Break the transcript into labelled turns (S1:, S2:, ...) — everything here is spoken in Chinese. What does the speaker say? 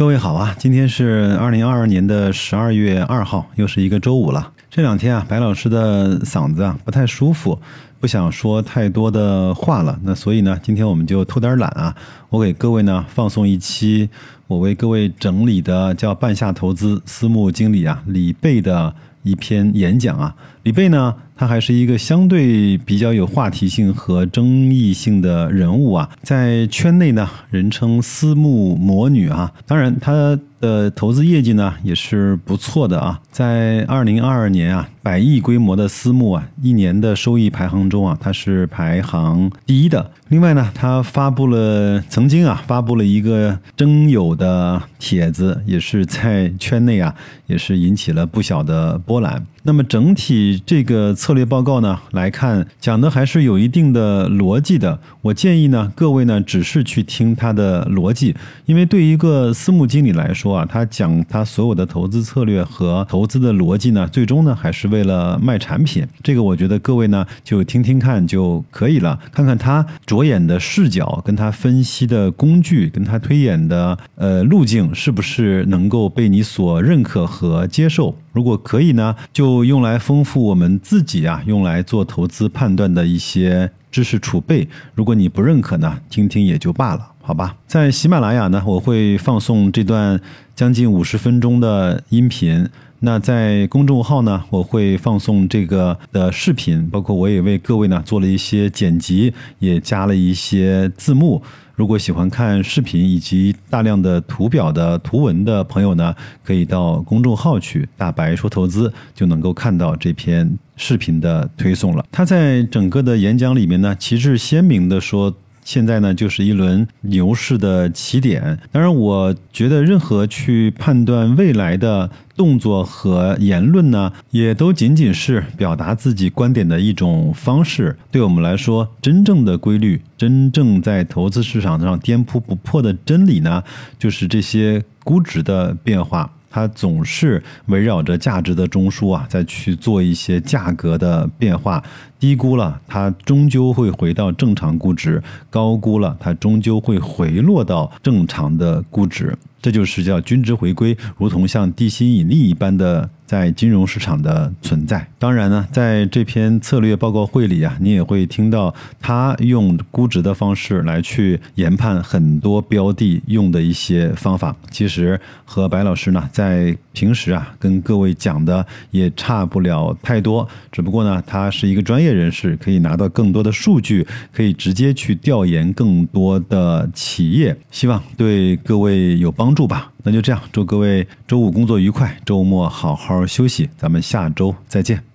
S1: 各位好啊，今天是二零二二年的十二月二号，又是一个周五了。这两天啊，白老师的嗓子啊不太舒服，不想说太多的话了。那所以呢，今天我们就偷点懒啊，我给各位呢放送一期我为各位整理的叫半夏投资私募经理啊李贝的一篇演讲啊。李贝呢，他还是一个相对比较有话题性和争议性的人物啊，在圈内呢，人称私募魔女啊。当然，他的投资业绩呢也是不错的啊，在二零二二年啊，百亿规模的私募啊，一年的收益排行中啊，它是排行第一的。另外呢，他发布了曾经啊发布了一个征友的帖子，也是在圈内啊，也是引起了不小的波澜。那么整体这个策策略报告呢来看，讲的还是有一定的逻辑的。我建议呢，各位呢只是去听他的逻辑，因为对于一个私募经理来说啊，他讲他所有的投资策略和投资的逻辑呢，最终呢还是为了卖产品。这个我觉得各位呢就听听看就可以了，看看他着眼的视角、跟他分析的工具、跟他推演的呃路径是不是能够被你所认可和接受。如果可以呢，就用来丰富我们自己啊，用来做投资判断的一些知识储备。如果你不认可呢，听听也就罢了，好吧？在喜马拉雅呢，我会放送这段将近五十分钟的音频。那在公众号呢，我会放送这个的视频，包括我也为各位呢做了一些剪辑，也加了一些字幕。如果喜欢看视频以及大量的图表的图文的朋友呢，可以到公众号去“大白说投资”，就能够看到这篇视频的推送了。他在整个的演讲里面呢，旗帜鲜明的说。现在呢，就是一轮牛市的起点。当然，我觉得任何去判断未来的动作和言论呢，也都仅仅是表达自己观点的一种方式。对我们来说，真正的规律，真正在投资市场上颠扑不破的真理呢，就是这些估值的变化。它总是围绕着价值的中枢啊，再去做一些价格的变化，低估了它终究会回到正常估值，高估了它终究会回落到正常的估值，这就是叫均值回归，如同像地心引力一般的。在金融市场的存在，当然呢，在这篇策略报告会里啊，你也会听到他用估值的方式来去研判很多标的用的一些方法。其实和白老师呢，在平时啊跟各位讲的也差不了太多，只不过呢，他是一个专业人士，可以拿到更多的数据，可以直接去调研更多的企业，希望对各位有帮助吧。那就这样，祝各位周五工作愉快，周末好好休息，咱们下周再见。